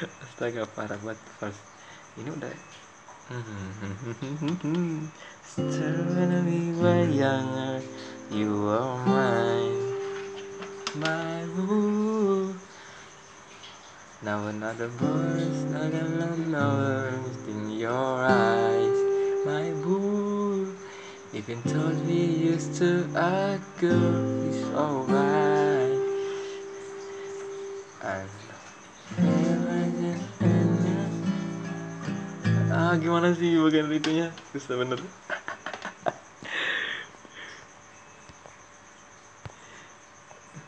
Astaga parah banget first. Ini udah. Younger, you are mine, my boo. Now another voice, another lover in your eyes, my boo. Even though we used to argue, it's alright. Gimana sih bagian itunya? Susah bener.